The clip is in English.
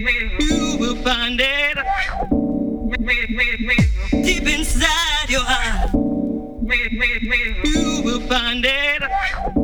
You will find it deep inside your heart. You will find it.